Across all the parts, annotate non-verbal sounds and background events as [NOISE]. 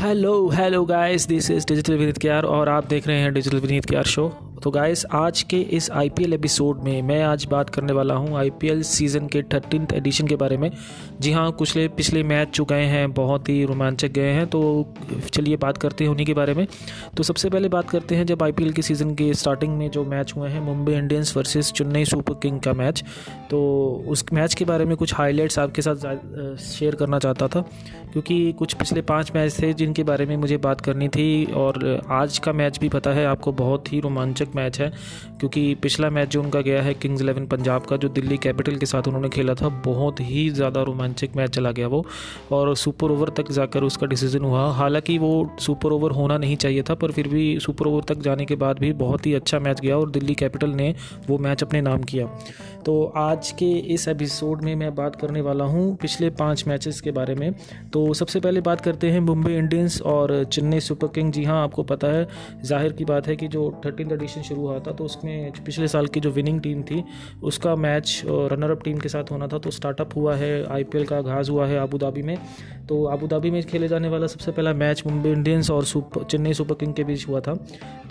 Hello hello guys this is digital Vineet Kyar और आप देख रहे हैं डिजिटल विनीत क्यार शो तो गाइस आज के इस आईपीएल एपिसोड में मैं आज बात करने वाला हूँ आईपीएल सीज़न के थर्टीन एडिशन के बारे में। जी हाँ कुछ पिछले मैच जो गए हैं, बहुत ही रोमांचक गए हैं तो चलिए बात करते हैं उन्हीं के बारे में। तो सबसे पहले बात करते हैं जब आईपीएल के सीज़न के स्टार्टिंग में जो मैच हुए हैं, Mumbai Indians versus Chennai Super King का मैच तो उस मैच के बारे में कुछ हाईलाइट्स आपके साथ शेयर करना चाहता था, क्योंकि कुछ पिछले पाँच मैच थे जिनके बारे में मुझे बात करनी थी, और आज का मैच भी पता है, आपको बहुत ही रोमांचक मैच है, क्योंकि पिछला मैच जो उनका गया है किंग्स इलेवन पंजाब का, जो दिल्ली कैपिटल के साथ उन्होंने खेला था, बहुत ही ज़्यादा रोमांचक मैच चला गया वो, और सुपर ओवर तक जाकर उसका डिसीज़न हुआ। हालाँकि वो सुपर ओवर होना नहीं चाहिए था, पर फिर भी सुपर ओवर तक जाने के बाद भी बहुत ही अच्छा मैच गया और दिल्ली कैपिटल ने वो मैच अपने नाम किया। तो आज के इस एपिसोड में मैं बात करने वाला हूँ पिछले पाँच मैचेस के बारे में। तो सबसे पहले बात करते हैं मुंबई इंडियंस और चेन्नई सुपर किंग जी हाँ आपको पता है, ज़ाहिर की बात है कि जो थर्टीन एडिशन शुरू हुआ था तो उसमें पिछले साल की जो विनिंग टीम थी, उसका मैच रनर अप टीम के साथ होना था तो स्टार्टअप हुआ है आईपीएल का आगाज़ हुआ है आबू धाबी में। तो आबू धाबी में खेले जाने वाला सबसे पहला मैच मुंबई इंडियंस और चेन्नई सुपर किंग के बीच हुआ था।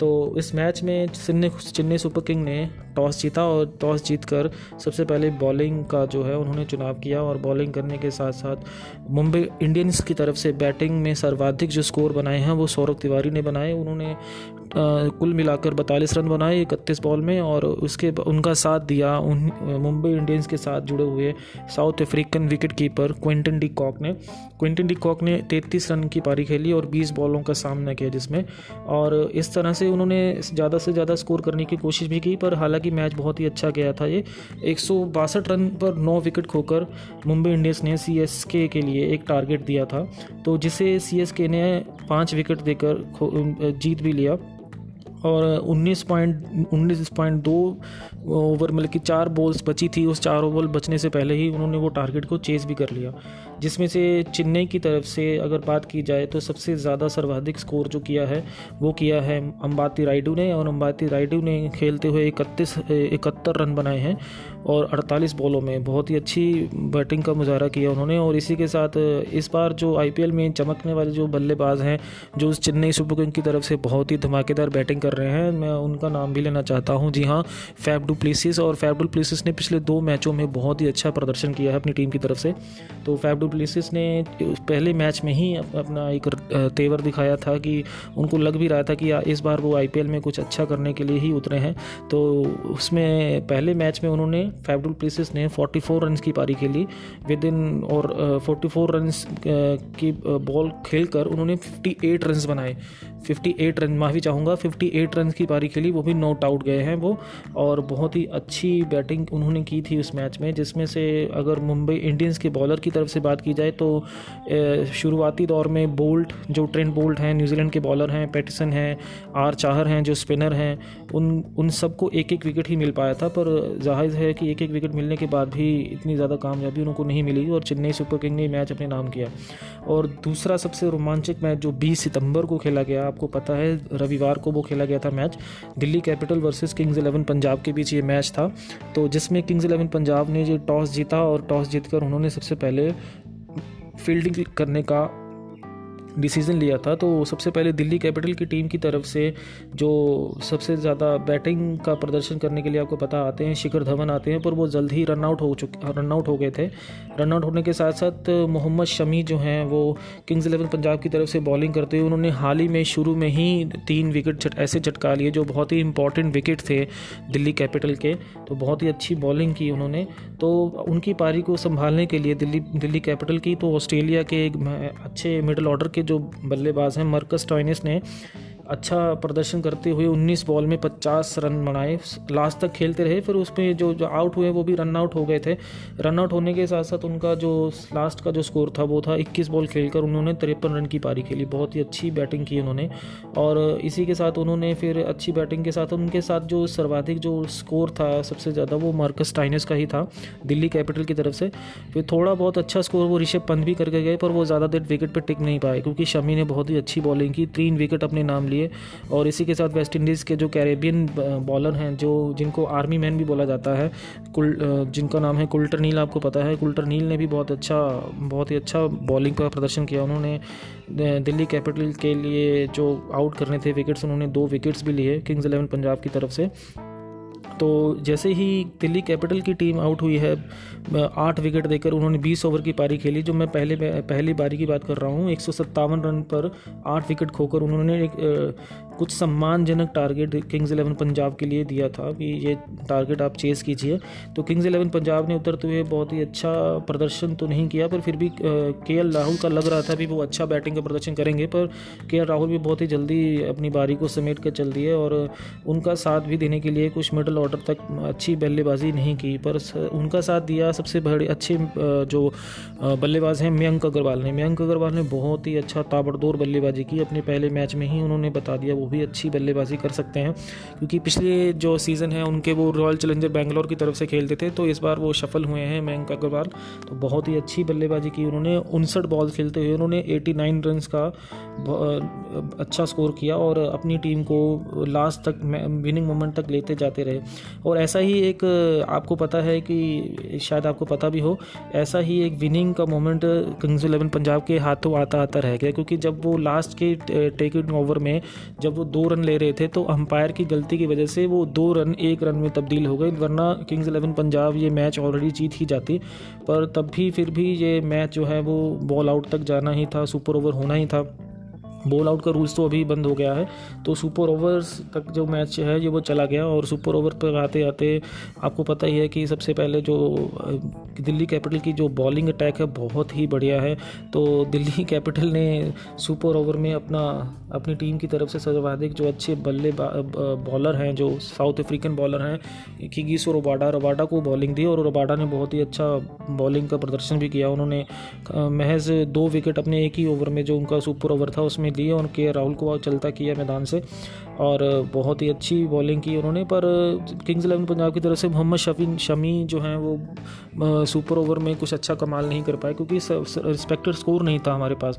तो इस मैच में चेन्नई चेन्नई सुपर किंग ने टॉस जीता और टॉस जीतकर सबसे पहले बॉलिंग का जो है उन्होंने चुनाव किया और बॉलिंग करने के साथ साथ मुंबई इंडियंस की तरफ़ से बैटिंग में सर्वाधिक जो स्कोर बनाए हैं, वो सौरभ तिवारी ने बनाए। उन्होंने कुल मिलाकर बतालीस रन बनाए इकतीस बॉल में और उसके उनका साथ दिया उन, मुंबई इंडियंस के साथ जुड़े हुए South African wicket keeper Quinton de Kock ने। क्विंटन डी कॉक ने तैंतीस रन की पारी खेली और 20 बॉलों का सामना किया जिसमें। और इस तरह से उन्होंने ज़्यादा से ज़्यादा स्कोर करने की कोशिश भी की, पर हालाँकि मैच बहुत ही अच्छा गया था ये। एक सौ बासठ रन पर नौ विकेट खोकर मुंबई इंडियंस ने सी के लिए एक टारगेट दिया था। तो जिसे सी ने पाँच विकेट देकर जीत भी लिया। और 19 पॉइंट, उन्नीस पॉइंट दो ओवर मतलब कि चार बॉल्स बची थी, उस चार ओवर बचने से पहले ही उन्होंने वो टारगेट को चेस भी कर लिया। जिसमें से चेन्नई की तरफ़ से अगर बात की जाए तो सबसे ज़्यादा सर्वाधिक स्कोर जो किया है, वो किया है अम्बाती राइडू ने। और अम्बाती राइडू ने खेलते हुए इकतीस, इकहत्तर रन बनाए हैं। और 48 बॉलों में बहुत ही अच्छी बैटिंग का मुजाहरा किया उन्होंने। और इसी के साथ, इस बार जो आईपीएल में चमकने वाले जो बल्लेबाज हैं, जो चेन्नई सुपर किंग की तरफ़ से बहुत ही धमाकेदार बैटिंग कर रहे हैं, मैं उनका नाम भी लेना चाहता हूँ। जी हाँ फैफ प्लेसिस और फैफ प्लेसिस ने पिछले दो मैचों में बहुत ही अच्छा प्रदर्शन किया है अपनी टीम की तरफ़ से। तो फैफ प्लेसिस ने पहले मैच में ही अपना एक तेवर दिखाया था कि उनको लग भी रहा था कि इस बार वो आईपीएल में कुछ अच्छा करने के लिए ही उतरे हैं। तो उसमें पहले मैच में उन्होंने फैबडुल प्लेसिस ने 44 रन की पारी खेली। विद इन और 44 रन की बॉल खेलकर उन्होंने 58 रन बनाए। 58 रन माफ़ी चाहूँगा 58 रन की पारी खेली, वो भी नॉट आउट गए हैं वो, और बहुत ही अच्छी बैटिंग उन्होंने की थी उस मैच में, जिसमें से अगर मुंबई इंडियंस के बॉलर की तरफ़ से बात की जाए तो शुरुआती दौर में बोल्ट जो ट्रेंड बोल्ट हैं न्यूजीलैंड के बॉलर हैं पैटिसन हैं आर चाहर हैं, जो स्पिनर हैं, उन उन सबको एक एक विकेट ही मिल पाया था, पर ज़ाहिर है कि एक एक विकेट मिलने के बाद भी इतनी ज़्यादा कामयाबी उनको नहीं मिली, और चेन्नई सुपर किंग ने मैच अपने नाम किया। और दूसरा सबसे रोमांचक मैच जो 20 सितंबर को खेला गया आपको पता है, रविवार को वो खेला गया था match. Delhi Capital versus Kings Eleven Punjab के बीच ये मैच था। तो जिसमें किंग्स इलेवन पंजाब ने जो टॉस जीता और टॉस जीतकर उन्होंने सबसे पहले फील्डिंग करने का डिसीज़न लिया था तो सबसे पहले दिल्ली कैपिटल की टीम की तरफ़ से जो सबसे ज़्यादा बैटिंग का प्रदर्शन करने के लिए आपको पता आते हैं, शिखर धवन आते हैं, पर वो जल्द ही रन आउट हो चुके, रन आउट हो गए थे। रन आउट होने के साथ साथ मोहम्मद शमी जो हैं, वो किंग्स इलेवन पंजाब की तरफ़ से बॉलिंग करते हुए उन्होंने हाल ही में शुरू में ही तीन विकेट ऐसे चटका लिए जो बहुत ही इंपॉर्टेंट विकेट थे दिल्ली कैपिटल के तो बहुत ही अच्छी बॉलिंग की उन्होंने। तो उनकी पारी को संभालने के लिए दिल्ली दिल्ली कैपिटल की तो ऑस्ट्रेलिया के एक अच्छे मिडल ऑर्डर के जो बल्लेबाज हैं मर्कस टॉइनिस ने अच्छा प्रदर्शन करते हुए 19 बॉल में 50 रन बनाए। लास्ट तक खेलते रहे, फिर उसमें जो जो आउट हुए वो भी रन आउट हो गए थे। रन आउट होने के साथ साथ उनका जो लास्ट का जो स्कोर था वो था 21 बॉल खेलकर उन्होंने तिरपन रन की पारी खेली। बहुत ही अच्छी बैटिंग की उन्होंने। और इसी के साथ उन्होंने फिर अच्छी बैटिंग के साथ उनके साथ जो सर्वाधिक जो स्कोर था सबसे ज़्यादा वो मार्कस टाइनस का ही था, दिल्ली कैपिटल की तरफ़ से। फिर थोड़ा बहुत अच्छा स्कोर वो ऋषभ पंत भी करके गए, पर वो ज़्यादा देर विकेट पर टिक नहीं पाए, क्योंकि शमी ने बहुत ही अच्छी बॉलिंग की। तीन विकेट अपने नाम लिए लिए। और इसी के साथ वेस्ट इंडीज़ के जो कैरेबियन बॉलर हैं, जो जिनको आर्मी मैन भी बोला जाता है, कुल जिनका नाम है कुल्टर नील, आपको पता है, कुल्टर नील ने भी बहुत अच्छा बहुत ही अच्छा बॉलिंग का प्रदर्शन किया। उन्होंने दिल्ली कैपिटल के लिए जो आउट करने थे विकेट्स उन्होंने दो विकेट्स भी लिए किंग्स इलेवन पंजाब की तरफ़ से। तो जैसे ही दिल्ली कैपिटल की टीम आउट हुई है आठ विकेट देकर उन्होंने 20 ओवर की पारी खेली, जो मैं पहले पहली बारी की बात कर रहा हूँ। एक सौ सत्तावन रन पर आठ विकेट खोकर उन्होंने एक कुछ सम्मानजनक टारगेट किंग्स इलेवन पंजाब के लिए दिया था कि ये टारगेट आप चेस कीजिए। तो किंग्स इलेवन पंजाब ने उतरते हुए बहुत ही अच्छा प्रदर्शन तो नहीं किया, पर फिर भी के एल राहुल का लग रहा था भी वो अच्छा बैटिंग का प्रदर्शन करेंगे, पर के राहुल भी बहुत ही जल्दी अपनी बारी को समेट कर चल दिए और उनका साथ भी देने के लिए कुछ मिडल ऑर्डर तक अच्छी बल्लेबाजी नहीं की, पर उनका साथ दिया सबसे बड़े, अच्छे जो बल्लेबाज हैं मयंक अग्रवाल ने। मयंक अग्रवाल ने बहुत ही अच्छा ताबड़तोड़ बल्लेबाजी की। अपने पहले मैच में ही उन्होंने बता दिया, वो वो भी अच्छी बल्लेबाजी कर सकते हैं। क्योंकि पिछले जो सीज़न है, उनके वो रॉयल चैलेंजर बैंगलोर की तरफ़ से खेलते थे तो इस बार वो सफल हुए हैं मयंक अग्रवाल। तो बहुत ही अच्छी बल्लेबाजी की उन्होंने। उनसठ बॉल खेलते हुए उन्होंने 89 रन का अच्छा स्कोर किया और अपनी टीम को लास्ट तक विनिंग मोमेंट तक लेते जाते रहे। और ऐसा ही एक, आपको पता है कि, शायद आपको पता भी हो, ऐसा ही एक विनिंग का मोमेंट किंग्स इलेवन पंजाब के हाथों आता आता रह गया। क्योंकि जब वो लास्ट के टेकिंग ओवर में जब वो दो रन ले रहे थे तो अंपायर की गलती की वजह से वो दो रन एक रन में तब्दील हो गए। वरना किंग्स इलेवन पंजाब ये मैच ऑलरेडी जीत ही जाती। पर तब भी फिर भी ये मैच जो है वो बॉल आउट तक जाना ही था सुपर ओवर होना ही था। बॉल आउट का रूल्स तो अभी बंद हो गया है। तो सुपर ओवर्स तक जो मैच है, ये वो चला गया और सुपर ओवर पर आते आते आपको पता ही है कि सबसे पहले जो दिल्ली कैपिटल की जो बॉलिंग अटैक है, बहुत ही बढ़िया है। तो दिल्ली [LAUGHS] कैपिटल ने सुपर ओवर में अपना, अपनी टीम की तरफ़ से सर्वाधिक जो अच्छे बल्ले बॉलर हैं, जो साउथ अफ्रीकन बॉलर हैं किगीस और रोबाडा रोबाडा को बॉलिंग दी और रोबाडा ने बहुत ही अच्छा बॉलिंग का प्रदर्शन भी किया। उन्होंने महज दो विकेट अपने एक ही ओवर में जो उनका सुपर ओवर था, उसमें लिए और के राहुल को चलता किया मैदान से और बहुत ही अच्छी बॉलिंग की उन्होंने, पर किंग्स इलेवन पंजाब की तरफ़ से मोहम्मद शफी, शमी जो हैं वो सुपर ओवर में कुछ अच्छा कमाल नहीं कर पाए क्योंकि रिस्पेक्टेड स्कोर नहीं था हमारे पास।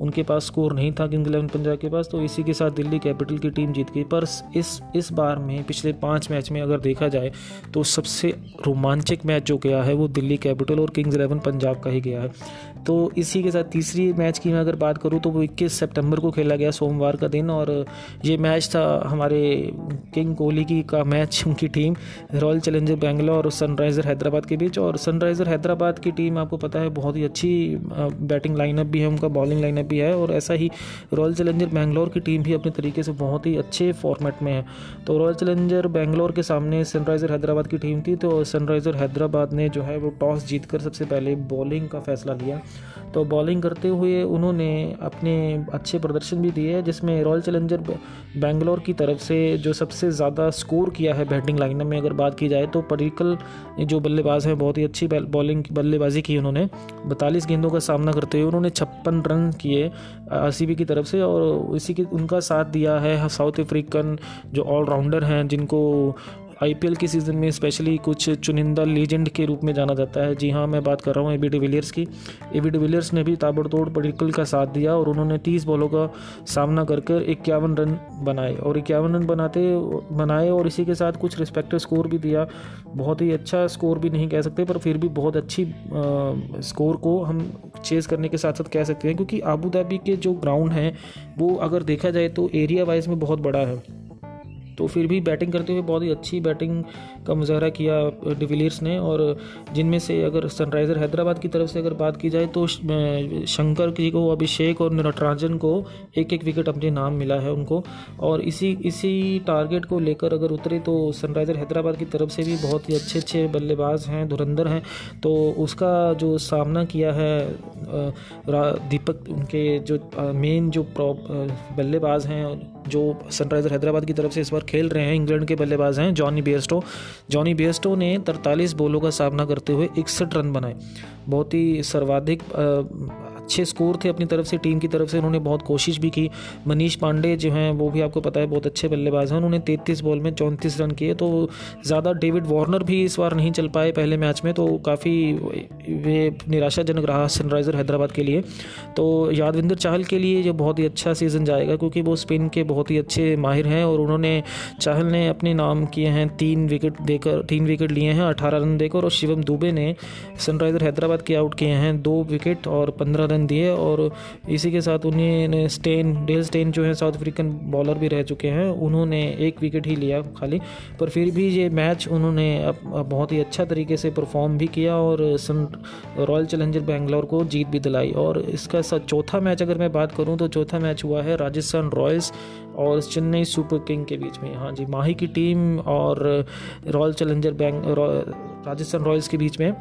उनके पास स्कोर नहीं था किंग्स इलेवन पंजाब के पास तो इसी के साथ दिल्ली कैपिटल की टीम जीत गई। पर इस इस बार में, पिछले पाँच मैच में अगर देखा जाए तो सबसे रोमांचक मैच जो गया है, वो दिल्ली कैपिटल और किंग्स इलेवन पंजाब का ही गया है। तो इसी के साथ तीसरी मैच की मैं अगर बात करूँ तो वो इक्कीस सेप्टेम्बर को खेला गया सोमवार का दिन और ये मैच था हमारे किंग कोहली की का मैच, उनकी टीम, रॉयल चैलेंजर बेंगलोर और सनराइज़र हैदराबाद के बीच और सनराइज़र हैदराबाद की टीम आपको पता है बहुत ही अच्छी बैटिंग लाइनअप भी है, उनका बॉलिंग लाइनअप भी है और ऐसा ही रॉयल चैलेंजर बेंगलोर की टीम भी अपने तरीके से बहुत ही अच्छे फॉर्मेट में है। तो रॉयल चैलेंजर बेंगलोर के सामने सनराइज़र हैदराबाद की टीम थी तो सनराइज़र हैदराबाद ने जो है वो टॉस जीत सबसे पहले बॉलिंग का फैसला लिया। तो बॉलिंग करते हुए उन्होंने अपने अच्छे प्रदर्शन भी दिए जिसमें रॉयल चैलेंजर बेंगलोर की तरफ़ से जो सबसे ज़्यादा स्कोर किया है बैटिंग लाइन में अगर बात की जाए तो परिकल जो बल्लेबाज हैं, बहुत ही अच्छी बॉलिंग बल्लेबाजी की उन्होंने। बतालीस गेंदों का सामना करते हुए उन्होंने छप्पन रन किए आर की तरफ़ से, और इसी के उनका साथ दिया है साउथ अफ्रीकन जो ऑलराउंडर हैं, जिनको आईपीएल के सीज़न में स्पेशली कुछ चुनिंदा लीजेंड के रूप में जाना जाता है। जी हाँ मैं बात कर रहा हूँ ए बी डिविलियर्स की। ए बी डिविलियर्स ने भी ताबड़तोड़ पडिकल का साथ दिया और उन्होंने तीस बॉलों का सामना कर कर इक्यावन रन बनाए और इक्यावन रन बनाते बनाए और इसी के साथ कुछ रिस्पेक्टिव स्कोर भी दिया। बहुत ही अच्छा स्कोर भी नहीं कह सकते पर फिर भी बहुत अच्छी आ, स्कोर को हम चेज़ करने के साथ साथ कह सकते हैं क्योंकि आबू धाबी के जो ग्राउंड हैं वो अगर देखा जाए तो एरिया वाइज में बहुत बड़ा है। तो फिर भी बैटिंग करते हुए बहुत ही अच्छी बैटिंग का मुजाहरा किया डिविलियर्स ने और जिनमें से अगर सनराइज़र हैदराबाद की तरफ़ से अगर बात की जाए तो शंकर जी को, अभिषेक और नटराजन को एक एक विकेट अपने नाम मिला है उनको। और इसी इसी टारगेट को लेकर अगर उतरे तो सनराइज़र हैदराबाद की तरफ़ से भी बहुत ही अच्छे अच्छे बल्लेबाज हैं, धुरंधर हैं। तो उसका जो सामना किया है दीपक, उनके जो मेन जो बल्लेबाज हैं जो सनराइज़र हैदराबाद की तरफ़ से इस बार खेल रहे हैं, इंग्लैंड के बल्लेबाज हैं जॉनी बेस्टो जॉनी बेस्टो ने तरतालीस बॉलों का सामना करते हुए इकसठ रन बनाए। बहुत ही सर्वाधिक अच्छे स्कोर थे अपनी तरफ़ से टीम की तरफ़ से, उन्होंने बहुत कोशिश भी की। मनीष पांडे जो हैं, वो भी आपको पता है, बहुत अच्छे बल्लेबाज हैं। उन्होंने तैंतीस बॉल में चौंतीस रन किए तो ज़्यादा डेविड वार्नर भी इस बार नहीं चल पाए पहले मैच में तो काफ़ी वे निराशाजनक रहा सनराइज़र हैदराबाद के लिए। तो यादविंदर चाहल के लिए जो बहुत ही अच्छा सीज़न जाएगा, क्योंकि वो स्पिन के बहुत ही अच्छे माहिर हैं, और उन्होंने चाहल ने अपने नाम किए हैं, तीन विकेट देकर, तीन विकेट लिए हैं, अठारह रन देकर, और शिवम दुबे ने सनराइज़र हैदराबाद के आउट किए हैं, दो विकेट और पंद्रह रन दिए और इसी के साथ उन्हें स्टेन, डेल स्टेन जो है, साउथ अफ्रीकन बॉलर भी रह चुके हैं। उन्होंने एक विकेट ही लिया खाली, पर फिर भी ये मैच उन्होंने बहुत ही अच्छा तरीके से परफॉर्म भी किया और रॉयल चैलेंजर बेंगलोर को जीत भी दिलाई। और इसका चौथा मैच अगर मैं बात करूँ तो चौथा मैच हुआ है राजस्थान रॉयल्स और चेन्नई सुपर किंग के बीच में। हाँ जी, माही की टीम और royal challenger bank Rajasthan royals के बीच में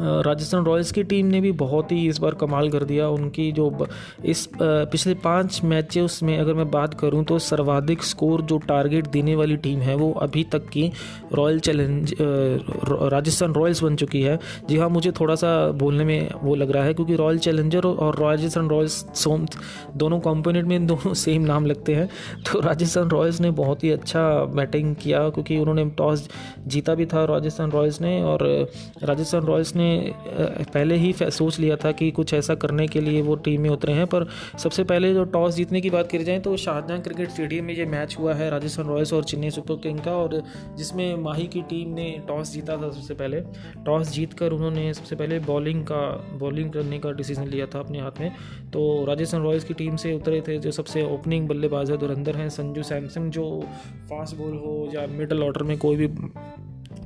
राजस्थान रॉयल्स की टीम ने भी बहुत ही इस बार कमाल कर दिया। उनकी जो इस पिछले पाँच मैचेस में अगर मैं बात करूँ तो सर्वाधिक स्कोर जो टारगेट देने वाली टीम है, वो अभी तक की रॉयल चैलेंज राजस्थान रॉयल्स बन चुकी है। जी हाँ मुझे थोड़ा सा बोलने में वो लग रहा है क्योंकि रॉयल चैलेंजर और राजस्थान रॉयल्स सोम, दोनों कॉम्पोनेंट में दोनों [LAUGHS] सेम नाम लगते हैं। तो राजस्थान रॉयल्स ने बहुत ही अच्छा बैटिंग किया क्योंकि उन्होंने टॉस जीता भी था राजस्थान रॉयल्स ने और राजस्थान रॉयल्स ने पहले ही सोच लिया था कि कुछ ऐसा करने के लिए वो टीम में उतरे हैं, पर सबसे पहले जो टॉस जीतने की बात करी जाए तो शाहजहाँ क्रिकेट स्टेडियम में ये मैच हुआ है, राजस्थान रॉयल्स और चेन्नई सुपर किंग का, और जिसमें माही की टीम ने टॉस जीता था सबसे पहले। टॉस जीत उन्होंने सबसे पहले बॉलिंग का बॉलिंग करने का डिसीज़न लिया था अपने हाथ में। तो राजस्थान रॉयल्स की टीम से उतरे थे जो सबसे ओपनिंग बल्लेबाज है, धुरंधर हैं, संजू सैमसंग, जो फास्ट बॉल हो या मिडल ऑर्डर में कोई भी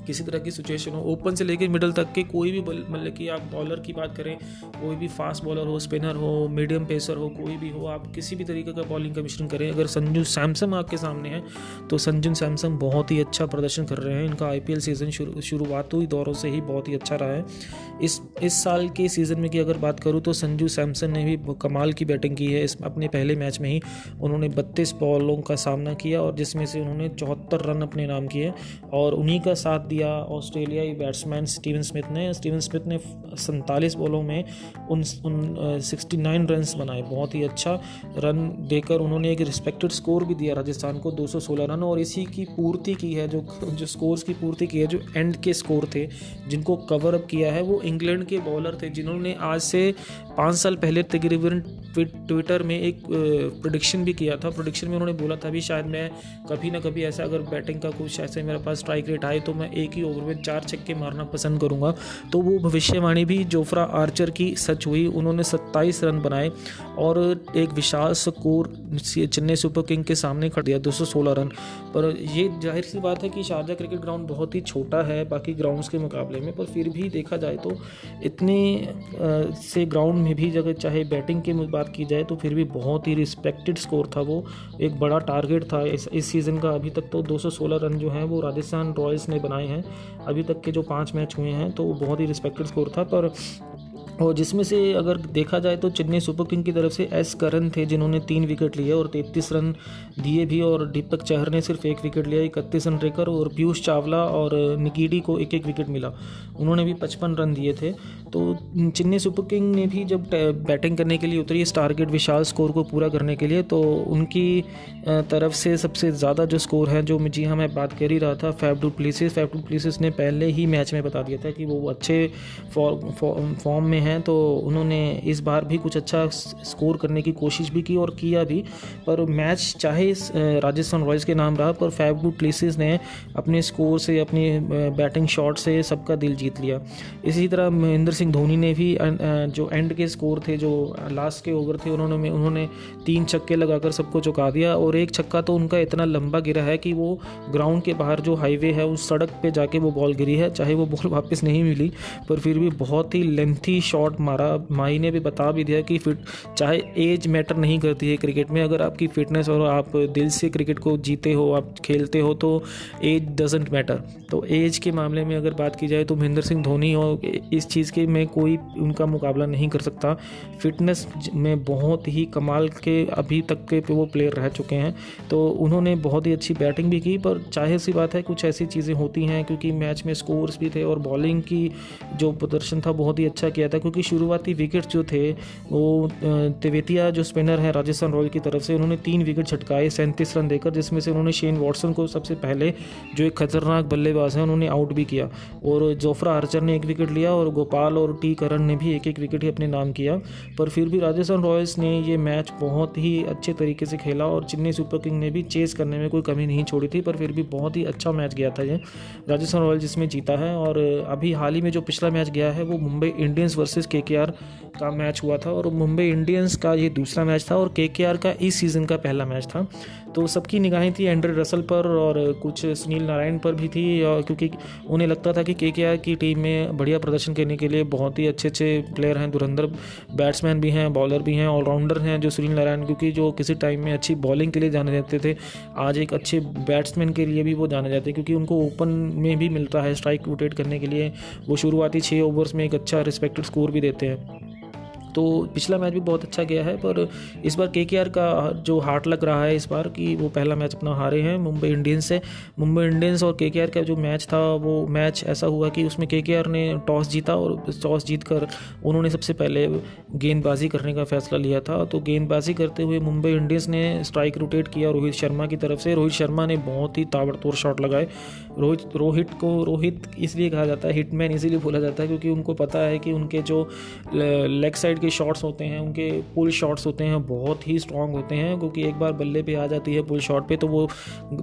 किसी तरह की सिचुएशन हो। ओपन से लेकर मिडल तक के कोई भी मतलब कि आप बॉलर की बात करें, कोई भी फास्ट बॉलर हो स्पिनर हो मीडियम पेसर हो, कोई भी हो, आप किसी भी तरीके का बॉलिंग का मिश्रण करें। अगर संजू सैमसंग आपके सामने है तो संजू सैमसंग बहुत ही अच्छा प्रदर्शन कर रहे हैं। इनका आईपीएल सीज़न शुरू शुरुआती दौरों से ही बहुत ही अच्छा रहा है। इस इस साल के सीज़न में की अगर बात करूँ तो संजू सैमसन ने भी कमाल की बैटिंग की है। इस अपने पहले मैच में ही उन्होंने बत्तीस बॉलों का सामना किया और जिसमें से उन्होंने चौहत्तर रन अपने नाम किए और उन्हीं का साथ दिया ऑस्ट्रेलियाई बैट्समैन स्टीवन स्मिथ ने। स्टीवन स्मिथ ने सैंतालीस बॉलों में उन उन सिक्सटी नाइन रन बनाए। बहुत ही अच्छा रन देकर उन्होंने एक रिस्पेक्टेड स्कोर भी दिया राजस्थान को 216 रन और इसी की पूर्ति की है, जो जो स्कोर्स की पूर्ति की है, जो एंड के स्कोर थे, जिनको कवर अप किया है, वो इंग्लैंड के बॉलर थे, जिन्होंने आज से पाँच साल पहले तकरीबन ट्विटर में एक प्रोडिक्शन भी किया था। प्रोडिक्शन में उन्होंने बोला था भी, शायद मैं कभी ना कभी ऐसा अगर बैटिंग का कुछ ऐसे मेरे पास स्ट्राइक रेट आए तो मैं एक ही ओवर में चार छक्के मारना पसंद करूँगा। तो वो भविष्यवाणी भी जोफ्रा आर्चर की सच हुई। उन्होंने सत्ताईस रन बनाए और एक विशाल स्कोर चेन्नई सुपर किंग के सामने खड़ दिया, दो सौ सोलह रन। पर ये ज़ाहिर सी बात है कि शारजा क्रिकेट ग्राउंड बहुत ही छोटा है, बाकी ग्राउंड्स के मुकाबले में। पर फिर भी देखा जाए तो इतने से ग्राउंड में भी जगह, चाहे बैटिंग की बात की जाए तो फिर भी बहुत ही रिस्पेक्टेड स्कोर था वो। एक बड़ा टारगेट था इस इस सीज़न का। अभी तक तो 216 रन जो हैं वो राजस्थान रॉयल्स ने बनाए हैं। अभी तक के जो पाँच मैच हुए हैं तो बहुत ही रिस्पेक्टेड स्कोर था, पर और जिसमें से अगर देखा जाए तो चेन्नई सुपर किंग की तरफ़ से एस करन थे, जिन्होंने तीन विकेट लिए और तैंतीस रन दिए भी और दीपक चहर ने सिर्फ़ एक विकेट लिया, इकतीस रन रेकर और पीयूष चावला और निकीडी को एक एक विकेट मिला। उन्होंने भी पचपन रन दिए थे। तो चेन्नई सुपर किंग ने भी जब बैटिंग करने के लिए उतरी, इस टारगेट विशाल स्कोर को पूरा करने के लिए तो उनकी तरफ़ से सबसे ज़्यादा जो स्कोर है, जो जी हाँ मैं बात कर ही रहा था Faf du Plessis. Faf du Plessis ने पहले ही मैच में बता दिया था कि वो अच्छे फॉर्म में है। हैं तो उन्होंने इस बार भी कुछ अच्छा स्कोर करने की कोशिश भी की और किया भी। पर मैच चाहे राजस्थान रॉयल्स के नाम रहा, पर फैबू प्लेसिस ने अपने स्कोर से, अपनी बैटिंग शॉट से सबका दिल जीत लिया। इसी तरह महेंद्र सिंह धोनी ने भी जो एंड के स्कोर थे, जो लास्ट के ओवर थे, उन्होंने उन्होंने तीन छक्के लगाकर सबको चुका दिया और एक छक्का तो उनका इतना लंबा गिरा है कि वो ग्राउंड के बाहर जो हाईवे है, उस सड़क पे जाके वो बॉल गिरी है, चाहे वो बॉल वापस नहीं मिली, पर फिर भी बहुत ही लेंथी शॉट शॉट मारा। माही ने भी बता भी दिया कि फिट, चाहे एज मैटर नहीं करती है क्रिकेट में, अगर आपकी फिटनेस और आप दिल से क्रिकेट को जीते हो, आप खेलते हो तो एज डजेंट मैटर तो एज के मामले में अगर बात की जाए तो महेंद्र सिंह धोनी हो इस चीज़ के में कोई उनका मुकाबला नहीं कर सकता। फिटनेस में बहुत ही कमाल के अभी तक के वो प्लेयर रह चुके हैं। तो उन्होंने बहुत ही अच्छी बैटिंग भी की, पर चाहे सी बात है कुछ ऐसी चीज़ें होती हैं, क्योंकि मैच में स्कोर्स भी थे और बॉलिंग की जो प्रदर्शन था, बहुत ही अच्छा किया था क्योंकि शुरुआती विकेट जो थे, वो तिवेतिया जो स्पिनर है, राजस्थान रॉयल की तरफ़ से, उन्होंने तीन विकेट छटकाए, सैंतीस रन देकर, जिसमें से उन्होंने शेन वॉटसन को सबसे पहले जो एक खतरनाक बल्लेबाज है, उन्होंने आउट भी किया। और जोफ्रा आर्चर ने एक विकेट लिया और गोपाल और टी करण ने भी एक एक विकेट ही अपने नाम किया। पर फिर भी राजस्थान रॉयल्स ने ये मैच बहुत ही अच्छे तरीके से खेला और चेन्नई सुपर किंग ने भी चेस करने में कोई कमी नहीं छोड़ी थी, पर फिर भी बहुत ही अच्छा मैच गया था ये। राजस्थान रॉयल्स जिसमें जीता है और अभी हाल ही में जो पिछला मैच गया है, वो मुंबई इंडियंस वर्सेस के का मैच हुआ था और मुंबई इंडियंस का ये दूसरा मैच था और के का इस सीज़न का पहला मैच था। तो सबकी निगाहें थी एंड्रे रसल पर और कुछ सुनील नारायण पर भी थी क्योंकि उन्हें लगता था कि के की टीम में बढ़िया प्रदर्शन करने के लिए बहुत ही अच्छे अच्छे प्लेयर हैं, धुरंधर बैट्समैन भी हैं बॉलर भी हैं ऑलराउंडर हैं जो सुनील नारायण क्योंकि जो किसी टाइम में अच्छी बॉलिंग के लिए जाने जाते थे, आज एक अच्छे बैट्समैन के लिए भी वो जाने जाते क्योंकि उनको ओपन में भी मिलता है स्ट्राइक रोटेट करने के लिए। वो शुरुआती छः ओवर्स में एक अच्छा रिस्पेक्टेड स्कोर भी देते हैं। तो पिछला मैच भी बहुत अच्छा गया है, पर इस बार के का जो हार्ट लग रहा है इस बार कि वो पहला मैच अपना हारे हैं मुंबई इंडियंस से। मुंबई इंडियंस और के का जो मैच था, वो मैच ऐसा हुआ कि उसमें के ने टॉस जीता और टॉस जीत कर उन्होंने सबसे पहले गेंदबाजी करने का फैसला लिया था। तो गेंदबाजी करते हुए मुंबई इंडियंस ने स्ट्राइक रोटेट किया रोहित शर्मा की तरफ़ से। रोहित शर्मा ने बहुत ही ताबड़तोड़ शॉट लगाए। रोहित रोहित को, रोहित इसलिए कहा जाता है, हिटमैन इसीलिए बोला जाता है क्योंकि उनको पता है कि उनके जो लेग साइड के शॉट्स होते हैं, उनके पुल शॉट्स होते हैं, बहुत ही स्ट्रॉन्ग होते हैं, क्योंकि एक बार बल्ले पे आ जाती है पुल शॉट पे तो वो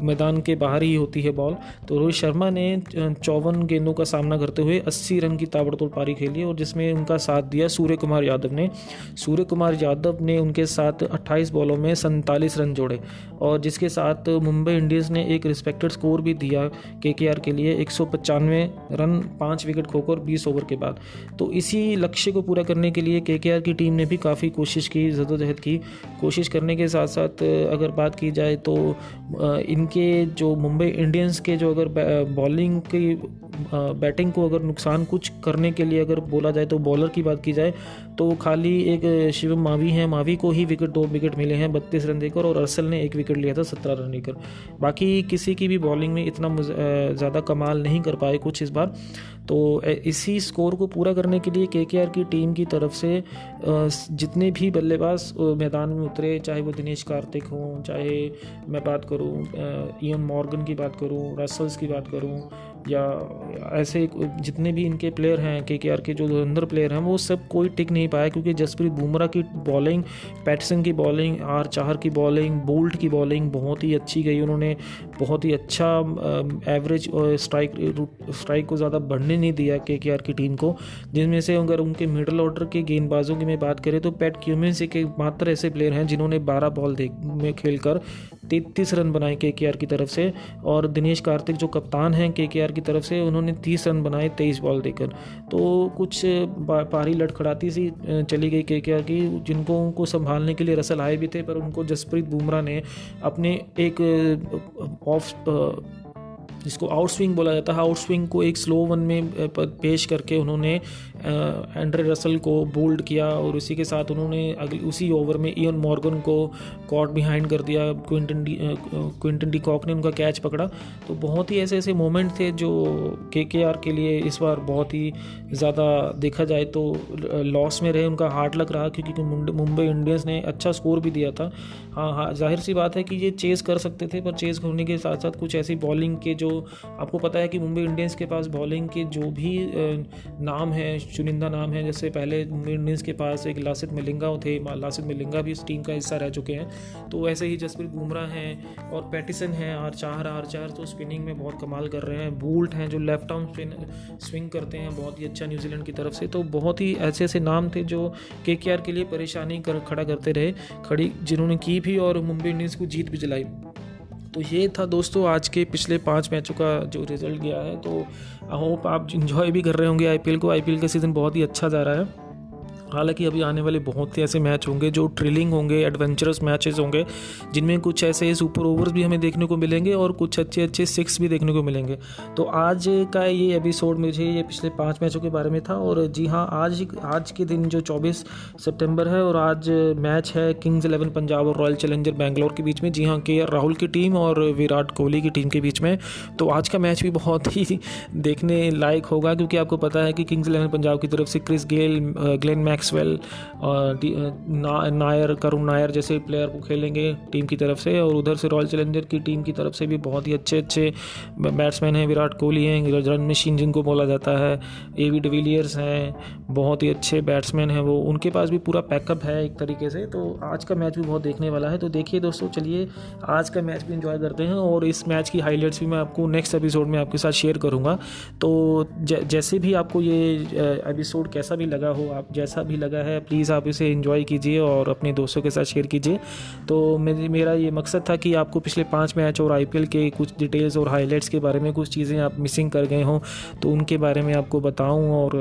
मैदान के बाहर ही होती है बॉल तो रोहित शर्मा ने चौवन गेंदों का सामना करते हुए अस्सी रन की ताबड़तोड़ पारी खेली और जिसमें उनका साथ दिया सूर्य कुमार यादव ने। सूर्य कुमार यादव ने उनके साथ अट्ठाईस बॉलों में सैंतालीस रन जोड़े और जिसके साथ मुंबई इंडियंस ने एक रिस्पेक्टेड स्कोर भी दिया के के लिए एक रन, पाँच विकेट खोकर बीस ओवर के बाद। तो इसी लक्ष्य को पूरा करने के लिए के की टीम ने भी काफ़ी कोशिश की, जदोजहद की। कोशिश करने के साथ साथ अगर बात की जाए तो इनके जो मुंबई इंडियंस के जो अगर बॉलिंग की बैटिंग को अगर नुकसान कुछ करने के लिए अगर बोला जाए तो बॉलर की बात की जाए तो खाली एक शिवम मावी हैं। मावी को ही विकेट, दो विकेट मिले हैं बत्तीस रन देकर और अरसल ने एक विकेट लिया था सत्रह रन लेकर बाकी किसी की भी बॉलिंग में इतना ज़्यादा कमाल नहीं कर पाए कुछ इस बार। तो इसी स्कोर को पूरा करने के लिए के की टीम की तरफ़ से जितने भी बल्लेबाज मैदान में उतरे, चाहे वो दिनेश कार्तिक हों, चाहे मैं बात करूँ इयन मॉर्गन की बात करूँ रसल्स की बात करूँ या ऐसे जितने भी इनके प्लेयर हैं के के आर के जो अंदर प्लेयर हैं, वो सब कोई टिक नहीं पाया क्योंकि जसप्रीत बुमराह की बॉलिंग पैटसन की बॉलिंग आर चाहर की बॉलिंग बोल्ट की बॉलिंग बहुत ही अच्छी गई उन्होंने। बहुत ही अच्छा एवरेज स्ट्राइक स्ट्राइक को ज़्यादा बढ़ने नहीं दिया के के आर की। टीम को जिनमें से अगर उनके मिडल ऑर्डर के गेंदबाजों की मैं बात करें तो पैट क्यूमिन के मात्र ऐसे प्लेयर हैं जिन्होंने बारह बॉल देख, में खेल कर तैतीस रन बनाए के के की तरफ़ से और दिनेश कार्तिक जो कप्तान हैं के के तरफ़ से, उन्होंने तीस रन बनाए, तेईस बॉल देकर। तो कुछ पारी लड़खड़ाती सी चली गई के की, जिनको उनको संभालने के लिए रसल आए भी थे, पर उनको जसप्रीत बुमराह ने अपने एक ऑफ़ जिसको आउट स्विंग बोला जाता है, आउट स्विंग को एक स्लो वन में पेश करके उन्होंने एंड्रे रसल को बोल्ड किया और उसी के साथ उन्होंने अगले, उसी ओवर में इयन मॉर्गन को कॉट बिहाइंड कर दिया। Quinton de Quinton de Kock ने उनका कैच पकड़ा। तो बहुत ही ऐसे ऐसे मोमेंट थे जो के के आर के लिए इस बार बहुत ही ज़्यादा देखा जाए तो लॉस में रहे, उनका हार्ड लग रहा क्योंकि मुंबई इंडियंस ने अच्छा स्कोर भी दिया था। हाँ हाँ ज़ाहिर सी बात है कि ये चेस कर सकते थे, पर चेस करने के साथ साथ कुछ ऐसी बॉलिंग के जो, आपको पता है कि मुंबई इंडियंस के पास बॉलिंग के जो भी नाम है चुनिंदा नाम है। जैसे पहले इंडियंस के पास एक लासित मिलिंगा थे लासित मिलिंगा भी इस टीम का हिस्सा रह चुके हैं। तो वैसे ही जसप्रीत बुमराह हैं और पैटिसन हैं, आर चार आर चार तो स्पिनिंग में बहुत कमाल कर रहे हैं। बूल्ट हैं जो लेफ़्ट आर्म स्पिन, स्विंग करते हैं बहुत ही अच्छा न्यूजीलैंड की तरफ़ से। तो बहुत ही ऐसे ऐसे नाम थे जो के के लिए परेशानी कर, खड़ा करते रहे। खड़ी जिन्होंने की भी और मुंबई इंडियंस को जीत भी जलाई तो ये था दोस्तों आज के पिछले पाँच मैचों का जो रिज़ल्ट गया है। तो आई होप आप इन्जॉय भी कर रहे होंगे आईपीएल को। आईपीएल का सीज़न बहुत ही अच्छा जा रहा है। हालाँकि अभी आने वाले बहुत से ऐसे मैच होंगे जो ट्रिलिंग होंगे एडवेंचरस मैचेस होंगे, जिनमें कुछ ऐसे सुपर ओवर्स भी हमें देखने को मिलेंगे और कुछ अच्छे अच्छे सिक्स भी देखने को मिलेंगे। तो आज का ये एपिसोड मुझे ये पिछले पाँच मैचों के बारे में था और जी हाँ आज आज के दिन जो चौबीस सितंबर है और आज मैच है किंग्स इलेवन पंजाब और रॉयल चैलेंजर बैंगलोर के बीच में। जी हाँ के राहुल की टीम और विराट कोहली की टीम के बीच में। तो आज का मैच भी बहुत ही [LAUGHS] देखने लायक होगा, क्योंकि आपको पता है कि किंग्स इलेवन पंजाब की तरफ़ से Chris Gayle Glenn Maxwell Nair, Karun Nair जैसे प्लेयर को खेलेंगे टीम की तरफ़ से और उधर से रॉयल चैलेंजर की टीम की तरफ़ से भी बहुत ही अच्छे अच्छे बैट्समैन हैं, विराट कोहली हैं रन मशीन जिनको बोला जाता है ए वी डिविलियर्स हैं, बहुत ही अच्छे बैट्समैन हैं वो, उनके पास भी पूरा पैकअप है एक तरीके से तो आज का मैच भी बहुत देखने वाला है तो देखिए दोस्तों, चलिए आज का मैच भी इंजॉय करते हैं और इस मैच की हाईलाइट्स भी मैं आपको नेक्स्ट एपिसोड में आपके साथ शेयर करूँगा तो जैसे भी आपको ये एपिसोड कैसा भी लगा हो, आप जैसा भी लगा है प्लीज़ आप इसे इन्जॉय कीजिए और अपने दोस्तों के साथ शेयर कीजिए। तो मेरा ये मकसद था कि आपको पिछले पाँच मैच और आईपीएल के कुछ डिटेल्स और हाईलाइट्स के बारे में कुछ चीज़ें आप मिसिंग कर गए हों तो उनके बारे में आपको बताऊँ और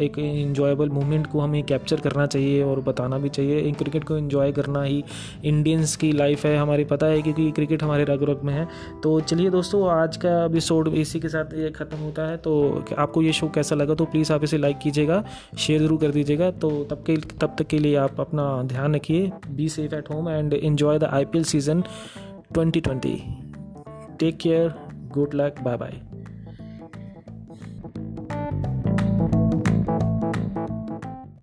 एक इन्जॉयबल मोमेंट को हमें कैप्चर करना चाहिए और बताना भी चाहिए। क्रिकेट को इन्जॉय करना ही इंडियंस की लाइफ है, हमारे पता है क्योंकि क्रिकेट हमारे रग रग में है। तो चलिए दोस्तों, आज का एपिसोड इसी के साथ ये ख़त्म होता है। तो आपको ये शो कैसा लगा तो प्लीज़ आप इसे लाइक कीजिएगा शेयर ज़रूर कर दीजिएगा। तो तब के, तब तक के लिए आप अपना ध्यान रखिए। Be safe at home and enjoy the I P L season 2020 take care good luck bye bye